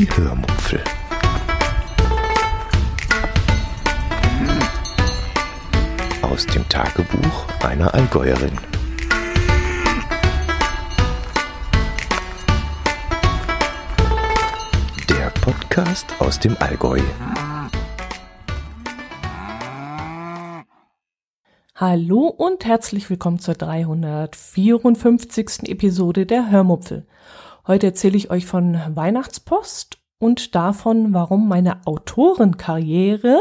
Die Hörmupfel. Aus dem Tagebuch einer Allgäuerin. Der Podcast aus dem Allgäu. Hallo und herzlich willkommen zur 354. Episode der Hörmupfel. Heute erzähle ich euch von Weihnachtspost und davon, warum meine Autorenkarriere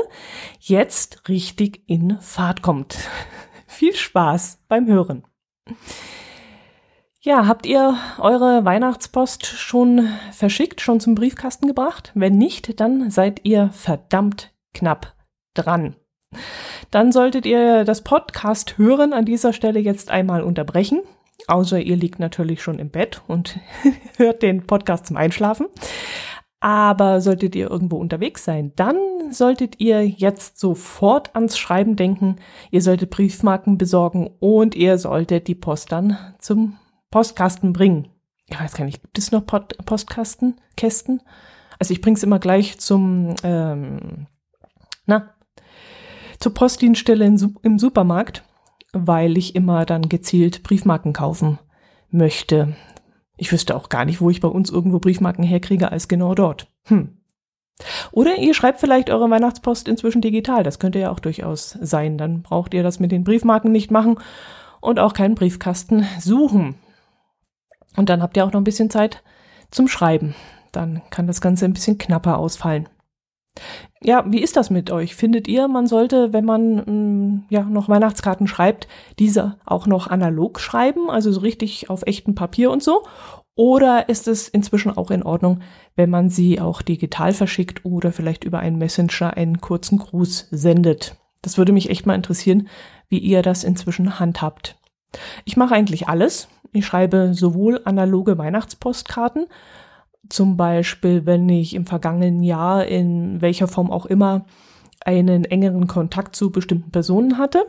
jetzt richtig in Fahrt kommt. Viel Spaß beim Hören. Ja, habt ihr eure Weihnachtspost schon verschickt, schon zum Briefkasten gebracht? Wenn nicht, dann seid ihr verdammt knapp dran. Dann solltet ihr das Podcast hören an dieser Stelle jetzt einmal unterbrechen. Außer ihr liegt natürlich schon im Bett und hört den Podcast zum Einschlafen. Aber solltet ihr irgendwo unterwegs sein, dann solltet ihr jetzt sofort ans Schreiben denken. Ihr solltet Briefmarken besorgen und ihr solltet die Post dann zum Postkasten bringen. Ich weiß gar nicht, gibt es noch Postkasten, Kästen? Also ich bringe es immer gleich zum, ähm, na, zur Postdienststelle im Supermarkt, weil ich immer dann gezielt Briefmarken kaufen möchte. Ich wüsste auch gar nicht, wo ich bei uns irgendwo Briefmarken herkriege, als genau dort. Hm. Oder ihr schreibt vielleicht eure Weihnachtspost inzwischen digital. Das könnte ja auch durchaus sein. Dann braucht ihr das mit den Briefmarken nicht machen und auch keinen Briefkasten suchen. Und dann habt ihr auch noch ein bisschen Zeit zum Schreiben. Dann kann das Ganze ein bisschen knapper ausfallen. Ja, wie ist das mit euch? Findet ihr, man sollte, wenn man mh, mm, ja noch Weihnachtskarten schreibt, diese auch noch analog schreiben, also so richtig auf echtem Papier und so? Oder ist es inzwischen auch in Ordnung, wenn man sie auch digital verschickt oder vielleicht über einen Messenger einen kurzen Gruß sendet? Das würde mich echt mal interessieren, wie ihr das inzwischen handhabt. Ich mache eigentlich alles. Ich schreibe sowohl analoge Weihnachtspostkarten zum Beispiel, wenn ich im vergangenen Jahr in welcher Form auch immer einen engeren Kontakt zu bestimmten Personen hatte.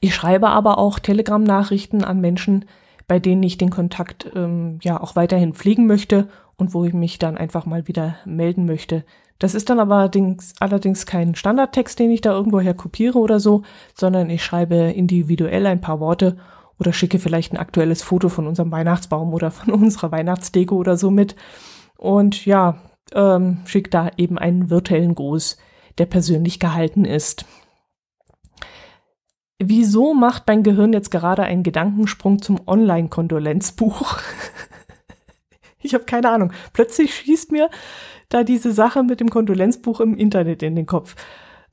Ich schreibe aber auch Telegram-Nachrichten an Menschen, bei denen ich den Kontakt ähm, ja auch weiterhin pflegen möchte und wo ich mich dann einfach mal wieder melden möchte. Das ist dann aber allerdings, allerdings kein Standardtext, den ich da irgendwoher kopiere oder so, sondern ich schreibe individuell ein paar Worte oder schicke vielleicht ein aktuelles Foto von unserem Weihnachtsbaum oder von unserer Weihnachtsdeko oder so mit. Und ja, ähm, schicke da eben einen virtuellen Gruß, der persönlich gehalten ist. Wieso macht mein Gehirn jetzt gerade einen Gedankensprung zum Online-Kondolenzbuch? ich habe keine Ahnung. Plötzlich schießt mir da diese Sache mit dem Kondolenzbuch im Internet in den Kopf.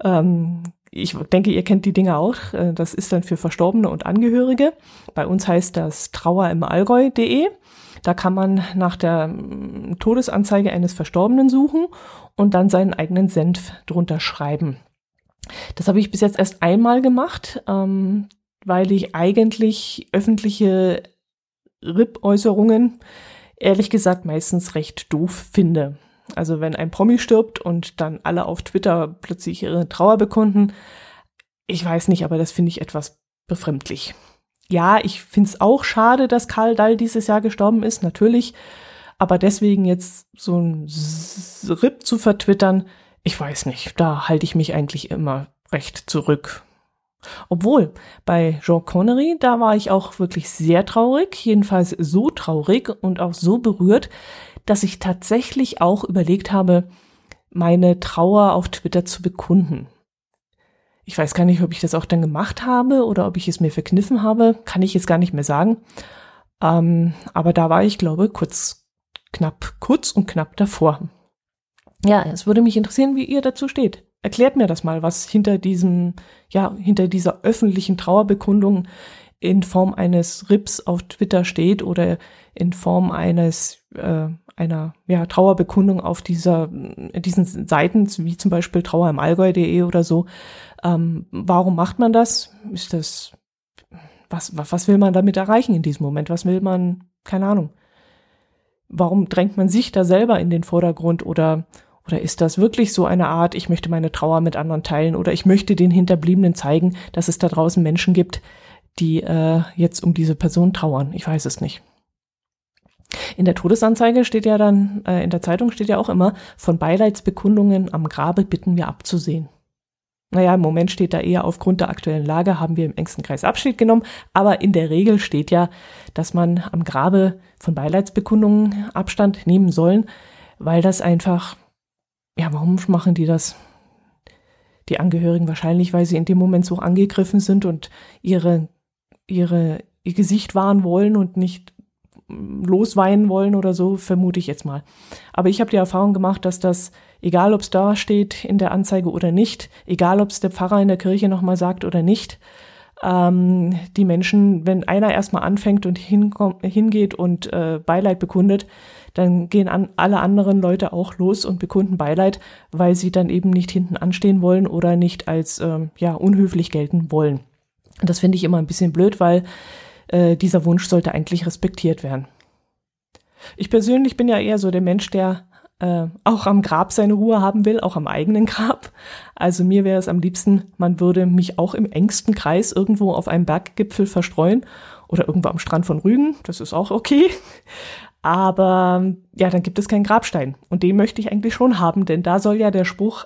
Ähm, ich denke, ihr kennt die Dinge auch. Äh, das ist dann für Verstorbene und Angehörige. Bei uns heißt das trauerimallgäu.de. Da kann man nach der mm, Todesanzeige eines Verstorbenen suchen und dann seinen eigenen Senf drunter schreiben. Das habe ich bis jetzt erst einmal gemacht, ähm, weil ich eigentlich öffentliche RIP-Äußerungen ehrlich gesagt meistens recht doof finde. Also wenn ein Promi stirbt und dann alle auf Twitter plötzlich ihre Trauer bekunden, ich weiß nicht, aber das finde ich etwas befremdlich. Ja, ich finde es auch schade, dass Karl Dall dieses Jahr gestorben ist, natürlich. Aber deswegen jetzt so ein RIP zu vertwittern, ich weiß nicht, da halte ich mich eigentlich immer recht zurück. Obwohl, bei Jean Connery, da war ich auch wirklich sehr traurig, jedenfalls so traurig und auch so berührt, dass ich tatsächlich auch überlegt habe, meine Trauer auf Twitter zu bekunden. Ich weiß gar nicht, ob ich das auch dann gemacht habe oder ob ich es mir verkniffen habe, kann ich jetzt gar nicht mehr sagen. Ähm, aber da war ich, glaube, kurz, knapp, kurz und knapp davor. Ja, es würde mich interessieren, wie ihr dazu steht. Erklärt mir das mal, was hinter diesem, ja, hinter dieser öffentlichen Trauerbekundung in Form eines Rips auf Twitter steht oder in Form eines äh, einer ja, Trauerbekundung auf dieser, diesen Seiten, wie zum Beispiel trauerimallgäu.de oder so. Ähm, warum macht man das? Ist das, was, was will man damit erreichen in diesem Moment? Was will man, keine Ahnung. Warum drängt man sich da selber in den Vordergrund oder, oder ist das wirklich so eine Art, ich möchte meine Trauer mit anderen teilen oder ich möchte den Hinterbliebenen zeigen, dass es da draußen Menschen gibt, die äh, jetzt um diese Person trauern? Ich weiß es nicht. In der Todesanzeige steht ja dann, äh, in der Zeitung steht ja auch immer, von Beileidsbekundungen am Grabe bitten wir abzusehen. Naja, im Moment steht da eher aufgrund der aktuellen Lage, haben wir im engsten Kreis Abschied genommen, aber in der Regel steht ja, dass man am Grabe von Beileidsbekundungen Abstand nehmen sollen, weil das einfach, ja, warum machen die das? Die Angehörigen wahrscheinlich, weil sie in dem Moment so angegriffen sind und ihre, ihre, ihr Gesicht wahren wollen und nicht losweinen wollen oder so, vermute ich jetzt mal. Aber ich habe die Erfahrung gemacht, dass das, egal ob es da steht in der Anzeige oder nicht, egal ob es der Pfarrer in der Kirche nochmal sagt oder nicht, ähm, die Menschen, wenn einer erstmal anfängt und hingeht und äh, Beileid bekundet, dann gehen an, alle anderen Leute auch los und bekunden Beileid, weil sie dann eben nicht hinten anstehen wollen oder nicht als ähm, ja unhöflich gelten wollen. Das finde ich immer ein bisschen blöd, weil äh, dieser Wunsch sollte eigentlich respektiert werden. Ich persönlich bin ja eher so der Mensch, der äh, auch am Grab seine Ruhe haben will, auch am eigenen Grab. Also mir wäre es am liebsten, man würde mich auch im engsten Kreis irgendwo auf einem Berggipfel verstreuen oder irgendwo am Strand von Rügen. Das ist auch okay. Aber ja, dann gibt es keinen Grabstein. Und den möchte ich eigentlich schon haben, denn da soll ja der Spruch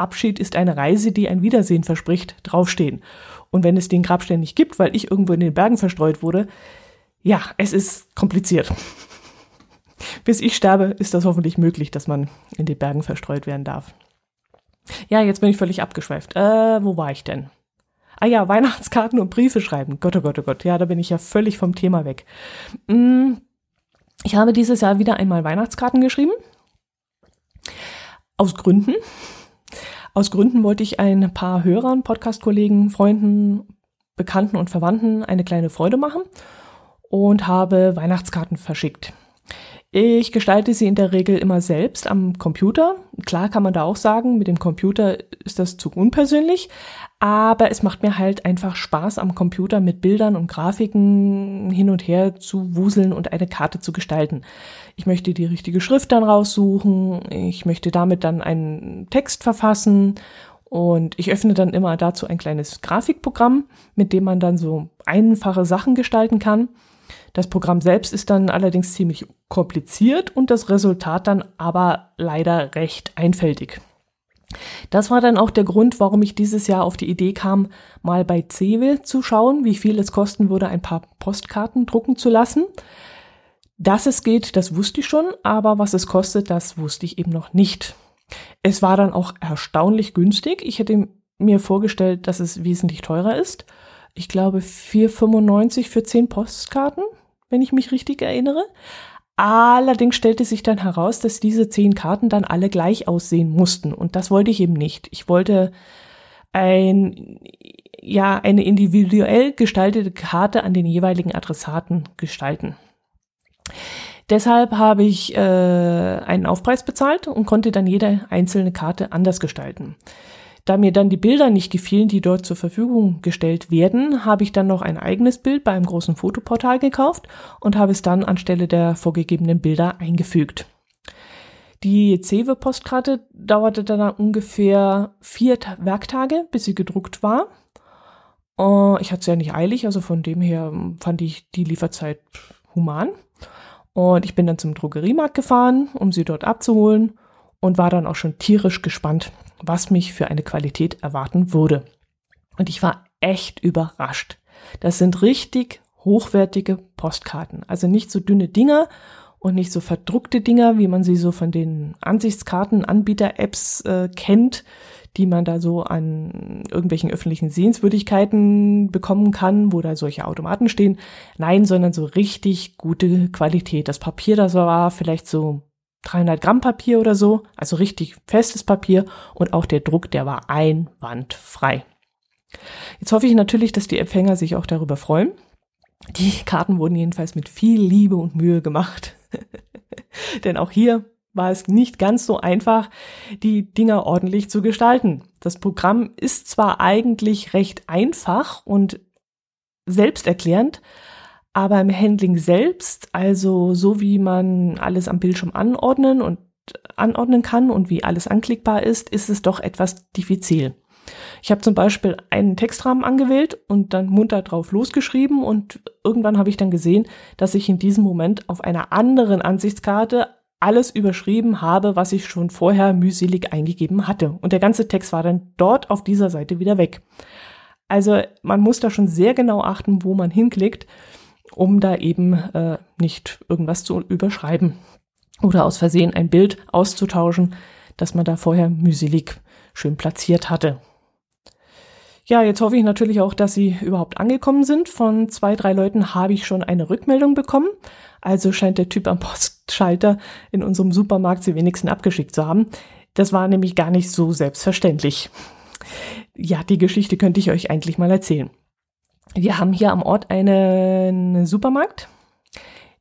Abschied ist eine Reise, die ein Wiedersehen verspricht, draufstehen. Und wenn es den Grabstein nicht gibt, weil ich irgendwo in den Bergen verstreut wurde, ja, es ist kompliziert. Bis ich sterbe, ist das hoffentlich möglich, dass man in den Bergen verstreut werden darf. Ja, jetzt bin ich völlig abgeschweift. Äh, wo war ich denn? Ah ja, Weihnachtskarten und Briefe schreiben. Gott, oh Gott, oh Gott. Ja, da bin ich ja völlig vom Thema weg. Mm, ich habe dieses Jahr wieder einmal Weihnachtskarten geschrieben. Aus Gründen. Aus Gründen wollte ich ein paar Hörern, Podcast-Kollegen, Freunden, Bekannten und Verwandten eine kleine Freude machen und habe Weihnachtskarten verschickt. Ich gestalte sie in der Regel immer selbst am Computer. Klar kann man da auch sagen, mit dem Computer ist das zu unpersönlich, aber es macht mir halt einfach Spaß am Computer mit Bildern und Grafiken hin und her zu wuseln und eine Karte zu gestalten. Ich möchte die richtige Schrift dann raussuchen, ich möchte damit dann einen Text verfassen und ich öffne dann immer dazu ein kleines Grafikprogramm, mit dem man dann so einfache Sachen gestalten kann. Das Programm selbst ist dann allerdings ziemlich kompliziert und das Resultat dann aber leider recht einfältig. Das war dann auch der Grund, warum ich dieses Jahr auf die Idee kam, mal bei Cewe zu schauen, wie viel es kosten würde, ein paar Postkarten drucken zu lassen. Dass es geht, das wusste ich schon, aber was es kostet, das wusste ich eben noch nicht. Es war dann auch erstaunlich günstig. Ich hätte mir vorgestellt, dass es wesentlich teurer ist. Ich glaube 4,95 für 10 Postkarten wenn ich mich richtig erinnere. Allerdings stellte sich dann heraus, dass diese zehn Karten dann alle gleich aussehen mussten. Und das wollte ich eben nicht. Ich wollte ein, ja, eine individuell gestaltete Karte an den jeweiligen Adressaten gestalten. Deshalb habe ich äh, einen Aufpreis bezahlt und konnte dann jede einzelne Karte anders gestalten. Da mir dann die Bilder nicht gefielen, die dort zur Verfügung gestellt werden, habe ich dann noch ein eigenes Bild bei einem großen Fotoportal gekauft und habe es dann anstelle der vorgegebenen Bilder eingefügt. Die Cewe-Postkarte dauerte dann ungefähr vier Werktage, bis sie gedruckt war. Äh, ich hatte es ja nicht eilig, also von dem her fand ich die Lieferzeit human. Und ich bin dann zum Drogeriemarkt gefahren, um sie dort abzuholen und war dann auch schon tierisch gespannt, was mich für eine Qualität erwarten würde. Und ich war echt überrascht. Das sind richtig hochwertige Postkarten. Also nicht so dünne Dinger und nicht so verdruckte Dinger, wie man sie so von den Ansichtskarten, Anbieter-Apps äh, kennt, die man da so an irgendwelchen öffentlichen Sehenswürdigkeiten bekommen kann, wo da solche Automaten stehen. Nein, sondern so richtig gute Qualität. Das Papier, das war vielleicht so 300 Gramm Papier oder so, also richtig festes Papier und auch der Druck, der war einwandfrei. Jetzt hoffe ich natürlich, dass die Empfänger sich auch darüber freuen. Die Karten wurden jedenfalls mit viel Liebe und Mühe gemacht. Denn auch hier war es nicht ganz so einfach, die Dinger ordentlich zu gestalten. Das Programm ist zwar eigentlich recht einfach und selbsterklärend, aber im Handling selbst, also so wie man alles am Bildschirm anordnen und anordnen kann und wie alles anklickbar ist, ist es doch etwas diffizil. Ich habe zum Beispiel einen Textrahmen angewählt und dann munter drauf losgeschrieben und irgendwann habe ich dann gesehen, dass ich in diesem Moment auf einer anderen Ansichtskarte alles überschrieben habe, was ich schon vorher mühselig eingegeben hatte. Und der ganze Text war dann dort auf dieser Seite wieder weg. Also man muss da schon sehr genau achten, wo man hinklickt, um da eben äh, nicht irgendwas zu überschreiben oder aus Versehen ein Bild auszutauschen, das man da vorher mühselig schön platziert hatte. Ja, jetzt hoffe ich natürlich auch, dass Sie überhaupt angekommen sind. Von zwei, drei Leuten habe ich schon eine Rückmeldung bekommen. Also scheint der Typ am Postschalter in unserem Supermarkt sie wenigstens abgeschickt zu haben. Das war nämlich gar nicht so selbstverständlich. Ja, die Geschichte könnte ich euch eigentlich mal erzählen. Wir haben hier am Ort einen Supermarkt,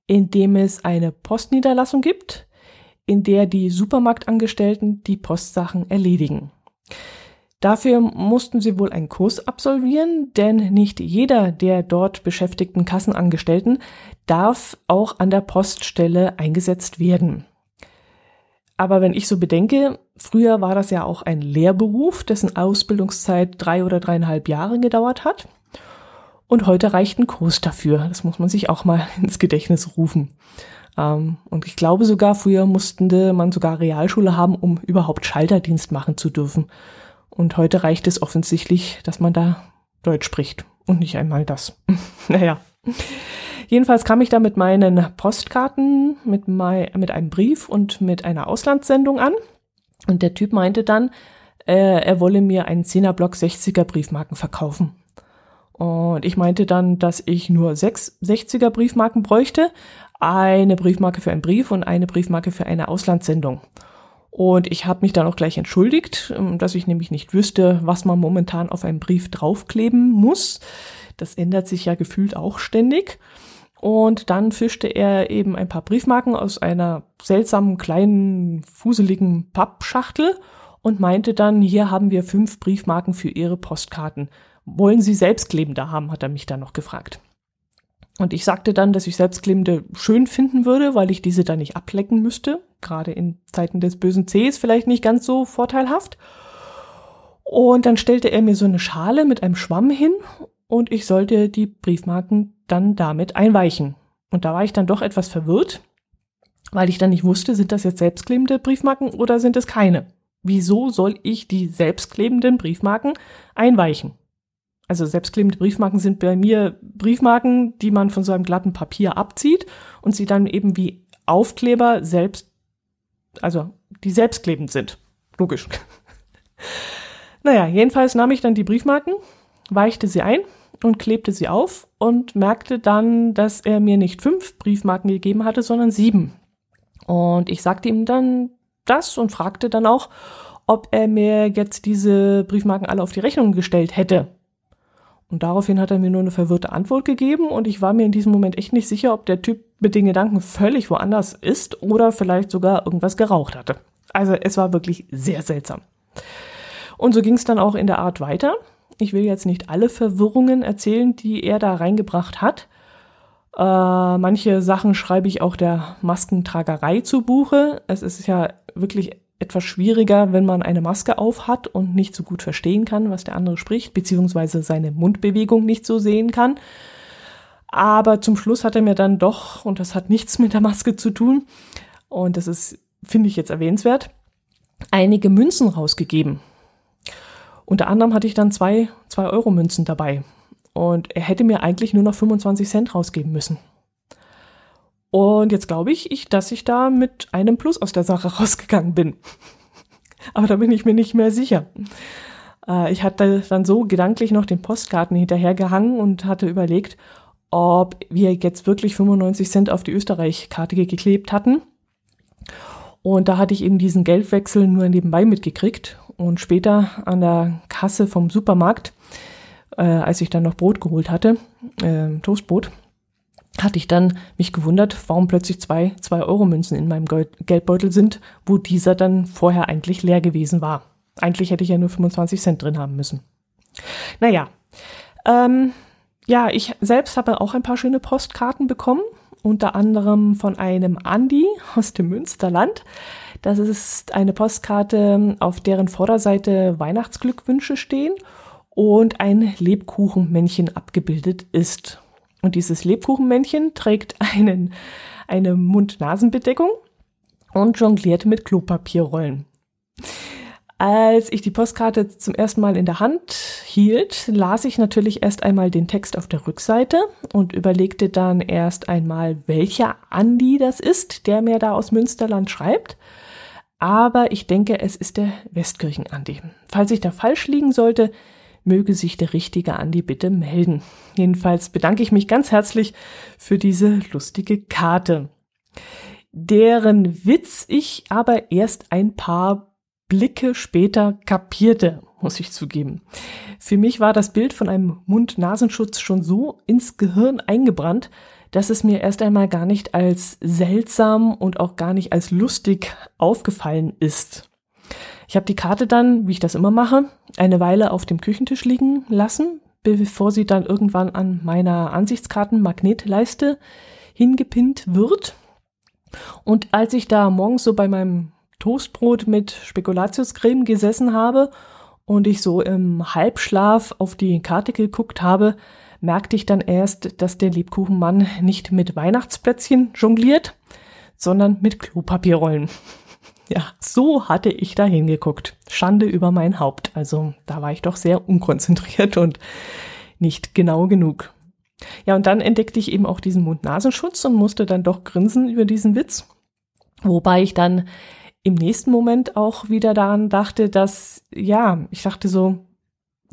in dem es eine Postniederlassung gibt, in der die Supermarktangestellten die Postsachen erledigen. Dafür mussten sie wohl einen Kurs absolvieren, denn nicht jeder der dort beschäftigten Kassenangestellten darf auch an der Poststelle eingesetzt werden. Aber wenn ich so bedenke, früher war das ja auch ein Lehrberuf, dessen Ausbildungszeit drei oder dreieinhalb Jahre gedauert hat. Und heute reicht ein Kurs dafür. Das muss man sich auch mal ins Gedächtnis rufen. Ähm, und ich glaube sogar, früher musste man sogar Realschule haben, um überhaupt Schalterdienst machen zu dürfen. Und heute reicht es offensichtlich, dass man da Deutsch spricht und nicht einmal das. naja. Jedenfalls kam ich da mit meinen Postkarten, mit, mein, mit einem Brief und mit einer Auslandssendung an. Und der Typ meinte dann, äh, er wolle mir einen 10er Block 60er Briefmarken verkaufen. Und ich meinte dann, dass ich nur sechs 60er Briefmarken bräuchte, eine Briefmarke für einen Brief und eine Briefmarke für eine Auslandssendung. Und ich habe mich dann auch gleich entschuldigt, ähm, dass ich nämlich nicht wüsste, was man momentan auf einem Brief draufkleben muss. Das ändert sich ja gefühlt auch ständig. Und dann fischte er eben ein paar Briefmarken aus einer seltsamen kleinen, fuseligen Pappschachtel und meinte dann, hier haben wir fünf Briefmarken für Ihre Postkarten. Wollen Sie selbstklebende haben, hat er mich dann noch gefragt. Und ich sagte dann, dass ich selbstklebende schön finden würde, weil ich diese dann nicht ablecken müsste. Gerade in Zeiten des bösen Cs vielleicht nicht ganz so vorteilhaft. Und dann stellte er mir so eine Schale mit einem Schwamm hin und ich sollte die Briefmarken dann damit einweichen. Und da war ich dann doch etwas verwirrt, weil ich dann nicht wusste, sind das jetzt selbstklebende Briefmarken oder sind es keine? Wieso soll ich die selbstklebenden Briefmarken einweichen? Also selbstklebende Briefmarken sind bei mir Briefmarken, die man von so einem glatten Papier abzieht und sie dann eben wie Aufkleber selbst, also die selbstklebend sind. Logisch. naja, jedenfalls nahm ich dann die Briefmarken, weichte sie ein und klebte sie auf und merkte dann, dass er mir nicht fünf Briefmarken gegeben hatte, sondern sieben. Und ich sagte ihm dann das und fragte dann auch, ob er mir jetzt diese Briefmarken alle auf die Rechnung gestellt hätte. Und daraufhin hat er mir nur eine verwirrte Antwort gegeben und ich war mir in diesem Moment echt nicht sicher, ob der Typ mit den Gedanken völlig woanders ist oder vielleicht sogar irgendwas geraucht hatte. Also es war wirklich sehr seltsam. Und so ging es dann auch in der Art weiter. Ich will jetzt nicht alle Verwirrungen erzählen, die er da reingebracht hat. Äh, manche Sachen schreibe ich auch der Maskentragerei zu Buche. Es ist ja wirklich etwas schwieriger, wenn man eine Maske auf hat und nicht so gut verstehen kann, was der andere spricht, beziehungsweise seine Mundbewegung nicht so sehen kann. Aber zum Schluss hat er mir dann doch, und das hat nichts mit der Maske zu tun, und das ist, finde ich jetzt erwähnenswert, einige Münzen rausgegeben. Unter anderem hatte ich dann zwei, zwei Euro Münzen dabei. Und er hätte mir eigentlich nur noch 25 Cent rausgeben müssen. Und jetzt glaube ich, ich, dass ich da mit einem Plus aus der Sache rausgegangen bin. Aber da bin ich mir nicht mehr sicher. Äh, ich hatte dann so gedanklich noch den Postkarten hinterhergehangen und hatte überlegt, ob wir jetzt wirklich 95 Cent auf die Österreich-Karte geklebt hatten. Und da hatte ich eben diesen Geldwechsel nur nebenbei mitgekriegt. Und später an der Kasse vom Supermarkt, äh, als ich dann noch Brot geholt hatte, äh, Toastbrot, hatte ich dann mich gewundert, warum plötzlich zwei 2-Euro-Münzen in meinem Geldbeutel sind, wo dieser dann vorher eigentlich leer gewesen war. Eigentlich hätte ich ja nur 25 Cent drin haben müssen. Naja, ähm, ja, ich selbst habe auch ein paar schöne Postkarten bekommen, unter anderem von einem Andi aus dem Münsterland. Das ist eine Postkarte, auf deren Vorderseite Weihnachtsglückwünsche stehen und ein Lebkuchenmännchen abgebildet ist. Und dieses Lebkuchenmännchen trägt einen, eine Mund-Nasen-Bedeckung und jongliert mit Klopapierrollen. Als ich die Postkarte zum ersten Mal in der Hand hielt, las ich natürlich erst einmal den Text auf der Rückseite und überlegte dann erst einmal, welcher Andi das ist, der mir da aus Münsterland schreibt. Aber ich denke, es ist der Westkirchen-Andi. Falls ich da falsch liegen sollte, möge sich der richtige Andi bitte melden. Jedenfalls bedanke ich mich ganz herzlich für diese lustige Karte, deren Witz ich aber erst ein paar Blicke später kapierte, muss ich zugeben. Für mich war das Bild von einem Mund-Nasenschutz schon so ins Gehirn eingebrannt, dass es mir erst einmal gar nicht als seltsam und auch gar nicht als lustig aufgefallen ist. Ich habe die Karte dann, wie ich das immer mache, eine Weile auf dem Küchentisch liegen lassen, bevor sie dann irgendwann an meiner Ansichtskarten-Magnetleiste hingepinnt wird. Und als ich da morgens so bei meinem Toastbrot mit Spekulatiuscreme gesessen habe und ich so im Halbschlaf auf die Karte geguckt habe, merkte ich dann erst, dass der Lebkuchenmann nicht mit Weihnachtsplätzchen jongliert, sondern mit Klopapierrollen. Ja, so hatte ich da hingeguckt. Schande über mein Haupt. Also da war ich doch sehr unkonzentriert und nicht genau genug. Ja, und dann entdeckte ich eben auch diesen Mund-Nasenschutz und musste dann doch grinsen über diesen Witz. Wobei ich dann im nächsten Moment auch wieder daran dachte, dass, ja, ich dachte so,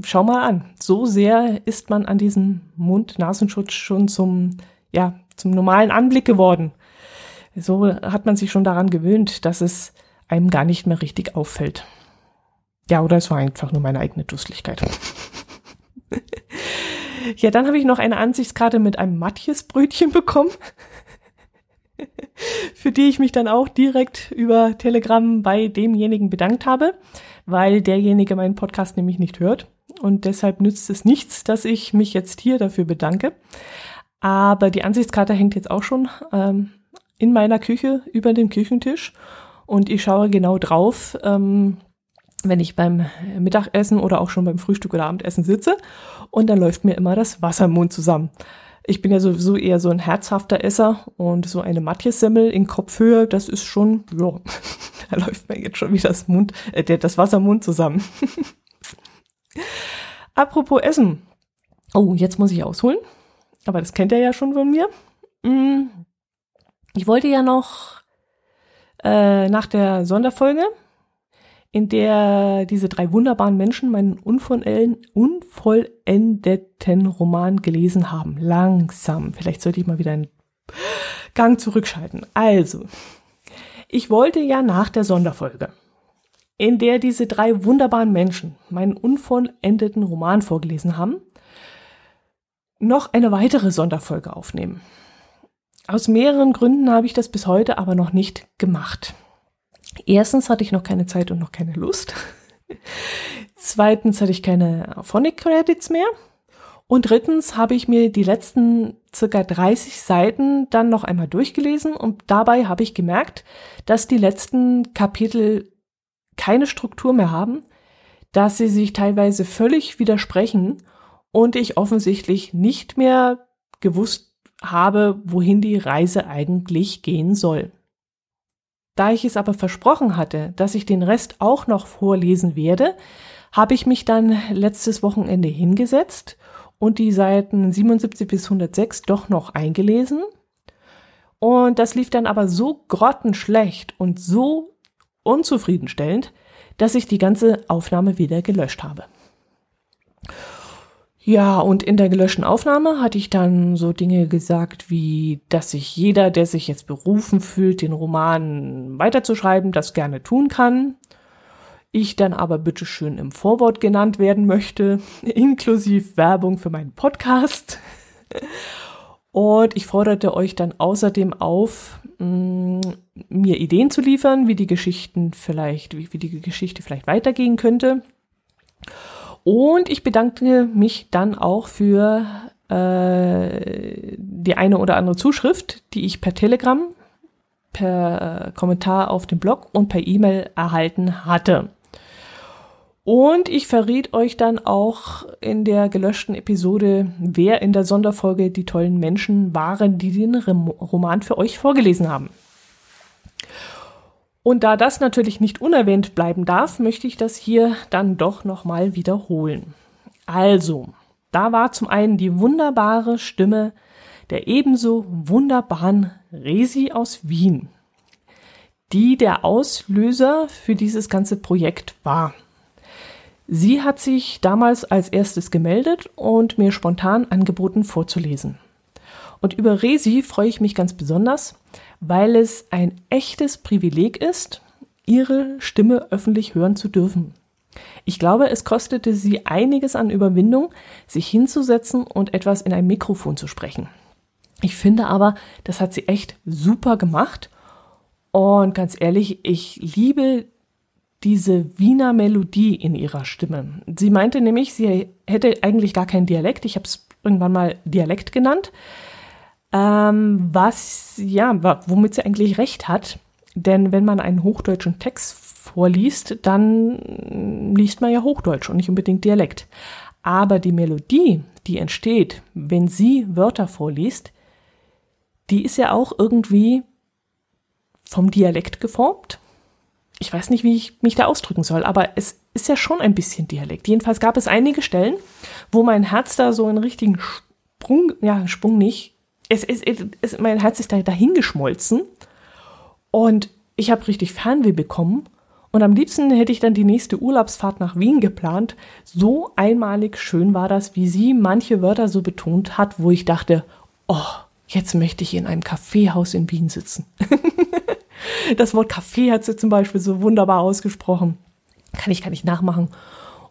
schau mal an, so sehr ist man an diesem Mund-Nasenschutz schon zum, ja, zum normalen Anblick geworden. So hat man sich schon daran gewöhnt, dass es einem gar nicht mehr richtig auffällt. Ja, oder es war einfach nur meine eigene Dusseligkeit. ja, dann habe ich noch eine Ansichtskarte mit einem Matjes-Brötchen bekommen, für die ich mich dann auch direkt über Telegram bei demjenigen bedankt habe, weil derjenige meinen Podcast nämlich nicht hört. Und deshalb nützt es nichts, dass ich mich jetzt hier dafür bedanke. Aber die Ansichtskarte hängt jetzt auch schon ähm, in meiner Küche über dem Küchentisch und ich schaue genau drauf, ähm, wenn ich beim Mittagessen oder auch schon beim Frühstück oder Abendessen sitze und dann läuft mir immer das Wasser im Mund zusammen. Ich bin ja sowieso eher so ein herzhafter Esser und so eine Matjesemmel in Kopfhöhe, das ist schon, ja, da läuft mir jetzt schon wieder das Mund, äh, das Wasser im Mund zusammen. Apropos Essen. Oh, jetzt muss ich ausholen. Aber das kennt ihr ja schon von mir. Mm. Ich wollte ja noch äh, nach der Sonderfolge, in der diese drei wunderbaren Menschen meinen unvollendeten Roman gelesen haben. Langsam. Vielleicht sollte ich mal wieder einen Gang zurückschalten. Also, ich wollte ja nach der Sonderfolge, in der diese drei wunderbaren Menschen meinen unvollendeten Roman vorgelesen haben, noch eine weitere Sonderfolge aufnehmen. Aus mehreren Gründen habe ich das bis heute aber noch nicht gemacht. Erstens hatte ich noch keine Zeit und noch keine Lust. Zweitens hatte ich keine Phonic Credits mehr. Und drittens habe ich mir die letzten circa 30 Seiten dann noch einmal durchgelesen und dabei habe ich gemerkt, dass die letzten Kapitel keine Struktur mehr haben, dass sie sich teilweise völlig widersprechen und ich offensichtlich nicht mehr gewusst habe, wohin die Reise eigentlich gehen soll. Da ich es aber versprochen hatte, dass ich den Rest auch noch vorlesen werde, habe ich mich dann letztes Wochenende hingesetzt und die Seiten 77 bis 106 doch noch eingelesen. Und das lief dann aber so grottenschlecht und so unzufriedenstellend, dass ich die ganze Aufnahme wieder gelöscht habe. Ja, und in der gelöschten Aufnahme hatte ich dann so Dinge gesagt, wie, dass sich jeder, der sich jetzt berufen fühlt, den Roman weiterzuschreiben, das gerne tun kann. Ich dann aber bitteschön im Vorwort genannt werden möchte, inklusive Werbung für meinen Podcast. Und ich forderte euch dann außerdem auf, mm, mir Ideen zu liefern, wie die Geschichten vielleicht, wie, wie die Geschichte vielleicht weitergehen könnte. Und ich bedanke mich dann auch für äh, die eine oder andere Zuschrift, die ich per Telegram per Kommentar auf dem Blog und per E-Mail erhalten hatte. Und ich verriet euch dann auch in der gelöschten Episode, wer in der Sonderfolge die tollen Menschen waren, die den Roman für euch vorgelesen haben. Und da das natürlich nicht unerwähnt bleiben darf, möchte ich das hier dann doch nochmal wiederholen. Also, da war zum einen die wunderbare Stimme der ebenso wunderbaren Resi aus Wien, die der Auslöser für dieses ganze Projekt war. Sie hat sich damals als erstes gemeldet und mir spontan angeboten vorzulesen. Und über Resi freue ich mich ganz besonders, weil es ein echtes Privileg ist, ihre Stimme öffentlich hören zu dürfen. Ich glaube, es kostete sie einiges an Überwindung, sich hinzusetzen und etwas in ein Mikrofon zu sprechen. Ich finde aber, das hat sie echt super gemacht. Und ganz ehrlich, ich liebe diese Wiener Melodie in ihrer Stimme. Sie meinte nämlich, sie hätte eigentlich gar keinen Dialekt. Ich habe es irgendwann mal Dialekt genannt. Ähm, was, ja, womit sie eigentlich recht hat. Denn wenn man einen hochdeutschen Text vorliest, dann liest man ja Hochdeutsch und nicht unbedingt Dialekt. Aber die Melodie, die entsteht, wenn sie Wörter vorliest, die ist ja auch irgendwie vom Dialekt geformt ich weiß nicht, wie ich mich da ausdrücken soll, aber es ist ja schon ein bisschen Dialekt. Jedenfalls gab es einige Stellen, wo mein Herz da so einen richtigen Sprung, ja, Sprung nicht. Es, es, es, mein Herz ist da dahingeschmolzen und ich habe richtig Fernweh bekommen. Und am liebsten hätte ich dann die nächste Urlaubsfahrt nach Wien geplant. So einmalig schön war das, wie sie manche Wörter so betont hat, wo ich dachte, oh, jetzt möchte ich in einem Kaffeehaus in Wien sitzen. Das Wort Kaffee hat sie zum Beispiel so wunderbar ausgesprochen. Kann ich, kann ich nachmachen.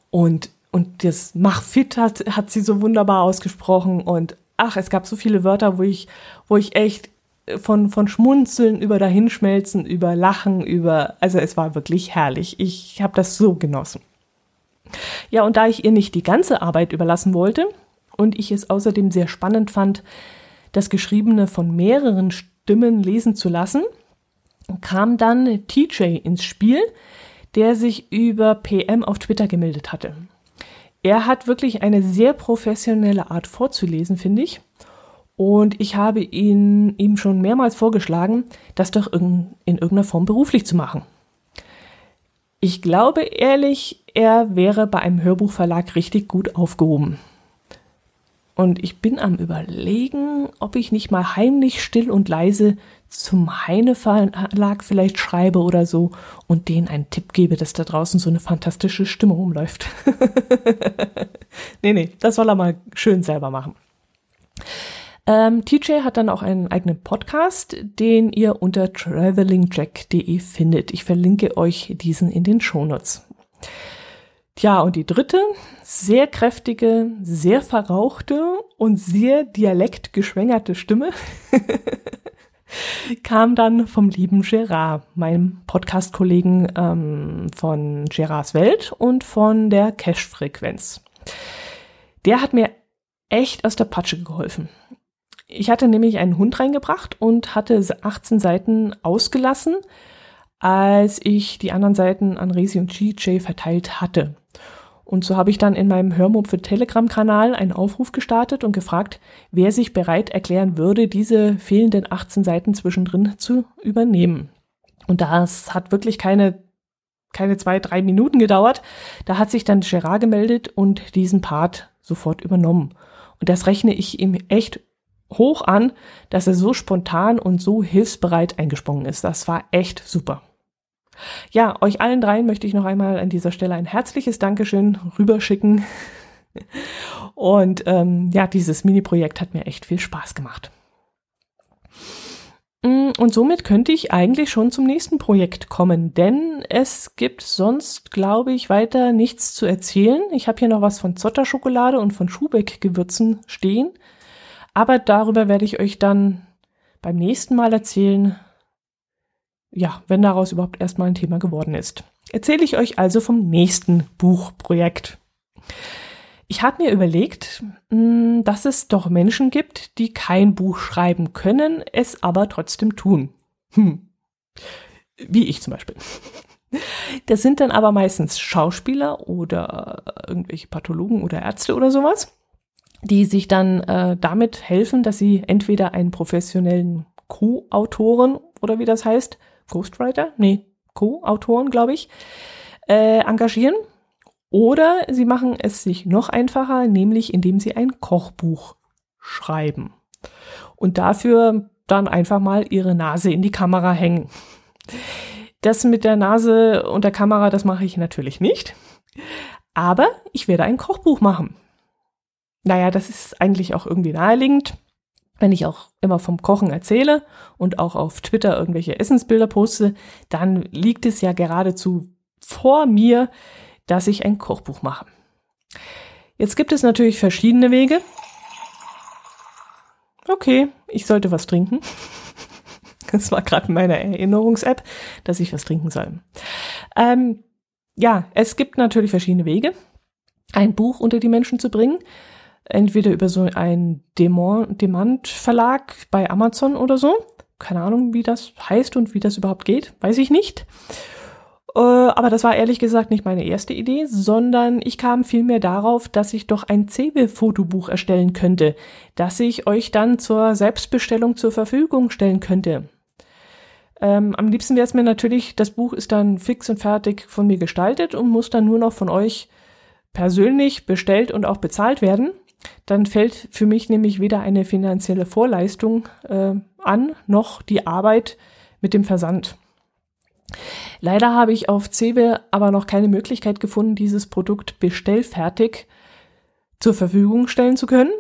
Und, und das Mach fit hat, hat sie so wunderbar ausgesprochen. Und ach, es gab so viele Wörter, wo ich, wo ich echt von, von Schmunzeln über Dahinschmelzen, über Lachen, über, also es war wirklich herrlich. Ich habe das so genossen. Ja, und da ich ihr nicht die ganze Arbeit überlassen wollte und ich es außerdem sehr spannend fand, das Geschriebene von mehreren Stimmen lesen zu lassen, kam dann TJ ins Spiel, der sich über PM auf Twitter gemeldet hatte. Er hat wirklich eine sehr professionelle Art vorzulesen, finde ich. Und ich habe ihn ihm schon mehrmals vorgeschlagen, das doch in, in irgendeiner Form beruflich zu machen. Ich glaube ehrlich, er wäre bei einem Hörbuchverlag richtig gut aufgehoben. Und ich bin am Überlegen, ob ich nicht mal heimlich still und leise zum Heine Verlag vielleicht schreibe oder so und denen einen Tipp gebe, dass da draußen so eine fantastische Stimmung umläuft. nee, nee, das soll er mal schön selber machen. Ähm, TJ hat dann auch einen eigenen Podcast, den ihr unter travelingjack.de findet. Ich verlinke euch diesen in den Shownotes. Tja, und die dritte, sehr kräftige, sehr verrauchte und sehr dialektgeschwängerte Stimme kam dann vom lieben Gerard, meinem Podcast-Kollegen ähm, von Gerards Welt und von der Cash-Frequenz. Der hat mir echt aus der Patsche geholfen. Ich hatte nämlich einen Hund reingebracht und hatte 18 Seiten ausgelassen, als ich die anderen Seiten an Resi und GJ verteilt hatte. Und so habe ich dann in meinem Hörmob für Telegram-Kanal einen Aufruf gestartet und gefragt, wer sich bereit erklären würde, diese fehlenden 18 Seiten zwischendrin zu übernehmen. Und das hat wirklich keine, keine zwei, drei Minuten gedauert. Da hat sich dann Gerard gemeldet und diesen Part sofort übernommen. Und das rechne ich ihm echt hoch an, dass er so spontan und so hilfsbereit eingesprungen ist. Das war echt super. Ja, euch allen dreien möchte ich noch einmal an dieser Stelle ein herzliches Dankeschön rüberschicken. Und ähm, ja, dieses Mini-Projekt hat mir echt viel Spaß gemacht. Mm, und somit könnte ich eigentlich schon zum nächsten Projekt kommen, denn es gibt sonst, glaube ich, weiter nichts zu erzählen. Ich habe hier noch was von Zotterschokolade und von Schubeck-Gewürzen stehen, aber darüber werde ich euch dann beim nächsten Mal erzählen, ja, wenn daraus überhaupt erstmal ein Thema geworden ist. Erzähle ich euch also vom nächsten Buchprojekt. Ich habe mir überlegt, hm, dass es doch Menschen gibt, die kein Buch schreiben können, es aber trotzdem tun. Hm, wie ich zum Beispiel. Das sind dann aber meistens Schauspieler oder irgendwelche Pathologen oder Ärzte oder sowas, die sich dann äh, damit helfen, dass sie entweder einen professionellen Co-Autoren oder wie das heißt, Ghostwriter, nee, Co-Autoren, glaube ich, äh, engagieren. Oder sie machen es sich noch einfacher, nämlich indem sie ein Kochbuch schreiben. Und dafür dann einfach mal ihre Nase in die Kamera hängen. Das mit der Nase und der Kamera, das mache ich natürlich nicht. Aber ich werde ein Kochbuch machen. Naja, das ist eigentlich auch irgendwie naheliegend, wenn ich auch immer vom Kochen erzähle und auch auf Twitter irgendwelche Essensbilder poste, dann liegt es ja geradezu vor mir, dass ich ein Kochbuch mache. Jetzt gibt es natürlich verschiedene Wege. Okay, ich sollte was trinken. Das war gerade meine Erinnerungs-App, dass ich was trinken soll. Ähm, ja, es gibt natürlich verschiedene Wege, ein Buch unter die Menschen zu bringen. Entweder über so einen Demand-Verlag bei Amazon oder so. Keine Ahnung, wie das heißt und wie das überhaupt geht, weiß ich nicht. Äh, aber das war ehrlich gesagt nicht meine erste Idee, sondern ich kam vielmehr darauf, dass ich doch ein CW-Fotobuch erstellen könnte, das ich euch dann zur Selbstbestellung zur Verfügung stellen könnte. Ähm, am liebsten wäre es mir natürlich, das Buch ist dann fix und fertig von mir gestaltet und muss dann nur noch von euch persönlich bestellt und auch bezahlt werden. Dann fällt für mich nämlich weder eine finanzielle Vorleistung äh, an, noch die Arbeit mit dem Versand. Leider habe ich auf Cewe aber noch keine Möglichkeit gefunden, dieses Produkt bestellfertig zur Verfügung stellen zu können.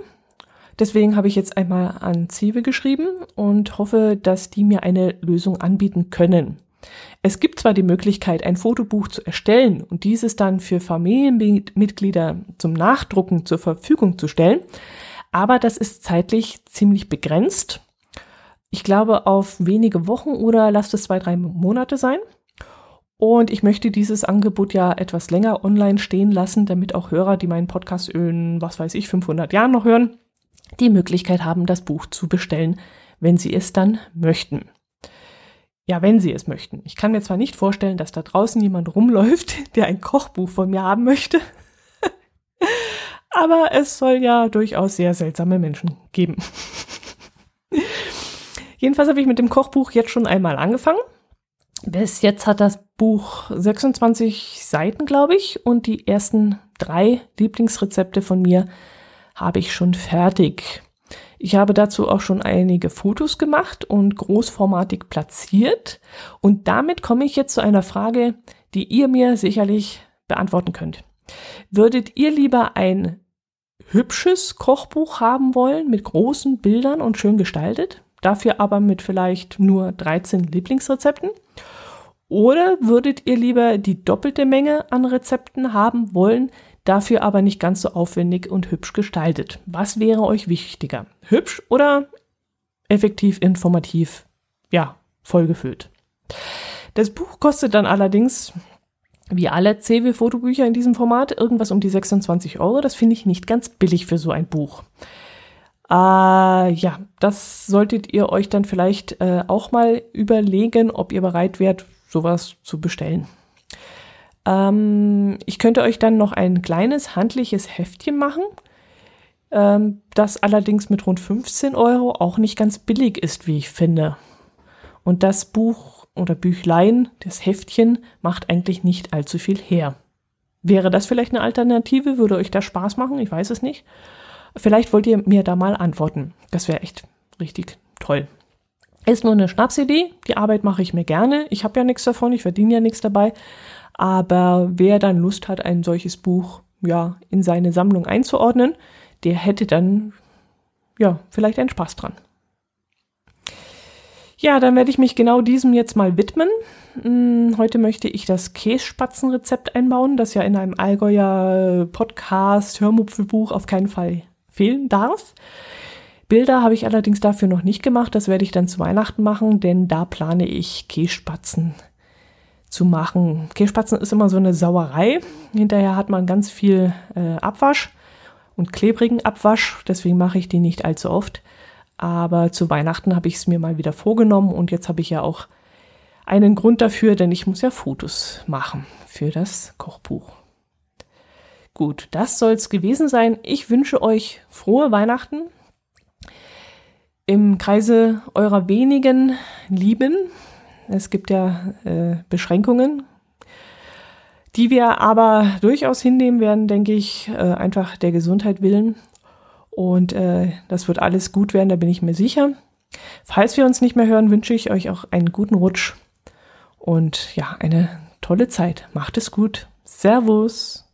Deswegen habe ich jetzt einmal an Cewe geschrieben und hoffe, dass die mir eine Lösung anbieten können. Es gibt zwar die Möglichkeit, ein Fotobuch zu erstellen und dieses dann für Familienmitglieder zum Nachdrucken zur Verfügung zu stellen, aber das ist zeitlich ziemlich begrenzt. Ich glaube auf wenige Wochen oder lasst es zwei, drei Monate sein. Und ich möchte dieses Angebot ja etwas länger online stehen lassen, damit auch Hörer, die meinen Podcast in, was weiß ich, 500 Jahren noch hören, die Möglichkeit haben, das Buch zu bestellen, wenn sie es dann möchten. Ja, wenn sie es möchten. Ich kann mir zwar nicht vorstellen, dass da draußen jemand rumläuft, der ein Kochbuch von mir haben möchte, aber es soll ja durchaus sehr seltsame Menschen geben. Jedenfalls habe ich mit dem Kochbuch jetzt schon einmal angefangen. Bis jetzt hat das Buch 26 Seiten, glaube ich, und die ersten drei Lieblingsrezepte von mir habe ich schon fertig. Ich habe dazu auch schon einige Fotos gemacht und großformatig platziert. Und damit komme ich jetzt zu einer Frage, die ihr mir sicherlich beantworten könnt. Würdet ihr lieber ein hübsches Kochbuch haben wollen mit großen Bildern und schön gestaltet, dafür aber mit vielleicht nur 13 Lieblingsrezepten? Oder würdet ihr lieber die doppelte Menge an Rezepten haben wollen, dafür aber nicht ganz so aufwendig und hübsch gestaltet. Was wäre euch wichtiger? Hübsch oder effektiv, informativ, ja, vollgefüllt? Das Buch kostet dann allerdings, wie alle CW-Fotobücher in diesem Format, irgendwas um die 26 Euro. Das finde ich nicht ganz billig für so ein Buch. Äh, ja, das solltet ihr euch dann vielleicht äh, auch mal überlegen, ob ihr bereit wärt, sowas zu bestellen. Ähm, ich könnte euch dann noch ein kleines handliches Heftchen machen, ähm, das allerdings mit rund 15 Euro auch nicht ganz billig ist, wie ich finde. Und das Buch oder Büchlein, das Heftchen, macht eigentlich nicht allzu viel her. Wäre das vielleicht eine Alternative? Würde euch das Spaß machen? Ich weiß es nicht. Vielleicht wollt ihr mir da mal antworten. Das wäre echt richtig toll. Ist nur eine Schnapsidee. Die Arbeit mache ich mir gerne. Ich habe ja nichts davon. Ich verdiene ja nichts dabei. Aber wer dann Lust hat, ein solches Buch ja in seine Sammlung einzuordnen, der hätte dann ja vielleicht einen Spaß dran. Ja, dann werde ich mich genau diesem jetzt mal widmen. Hm, heute möchte ich das Kässpatzenrezept einbauen, das ja in einem Allgäuer Podcast, Hörmupfelbuch auf keinen Fall fehlen darf. Bilder habe ich allerdings dafür noch nicht gemacht, das werde ich dann zu Weihnachten machen, denn da plane ich Kässpatzen zu machen. Kässpatzen ist immer so eine Sauerei. Hinterher hat man ganz viel äh, Abwasch und klebrigen Abwasch, deswegen mache ich die nicht allzu oft. Aber zu Weihnachten habe ich es mir mal wieder vorgenommen und jetzt habe ich ja auch einen Grund dafür, denn ich muss ja Fotos machen für das Kochbuch. Gut, das soll's gewesen sein. Ich wünsche euch frohe Weihnachten im Kreise eurer wenigen Lieben. Es gibt ja äh, Beschränkungen, die wir aber durchaus hinnehmen werden, denke ich, äh, einfach der Gesundheit willen. Und äh, das wird alles gut werden, da bin ich mir sicher. Falls wir uns nicht mehr hören, wünsche ich euch auch einen guten Rutsch und ja, eine tolle Zeit. Macht es gut. Servus.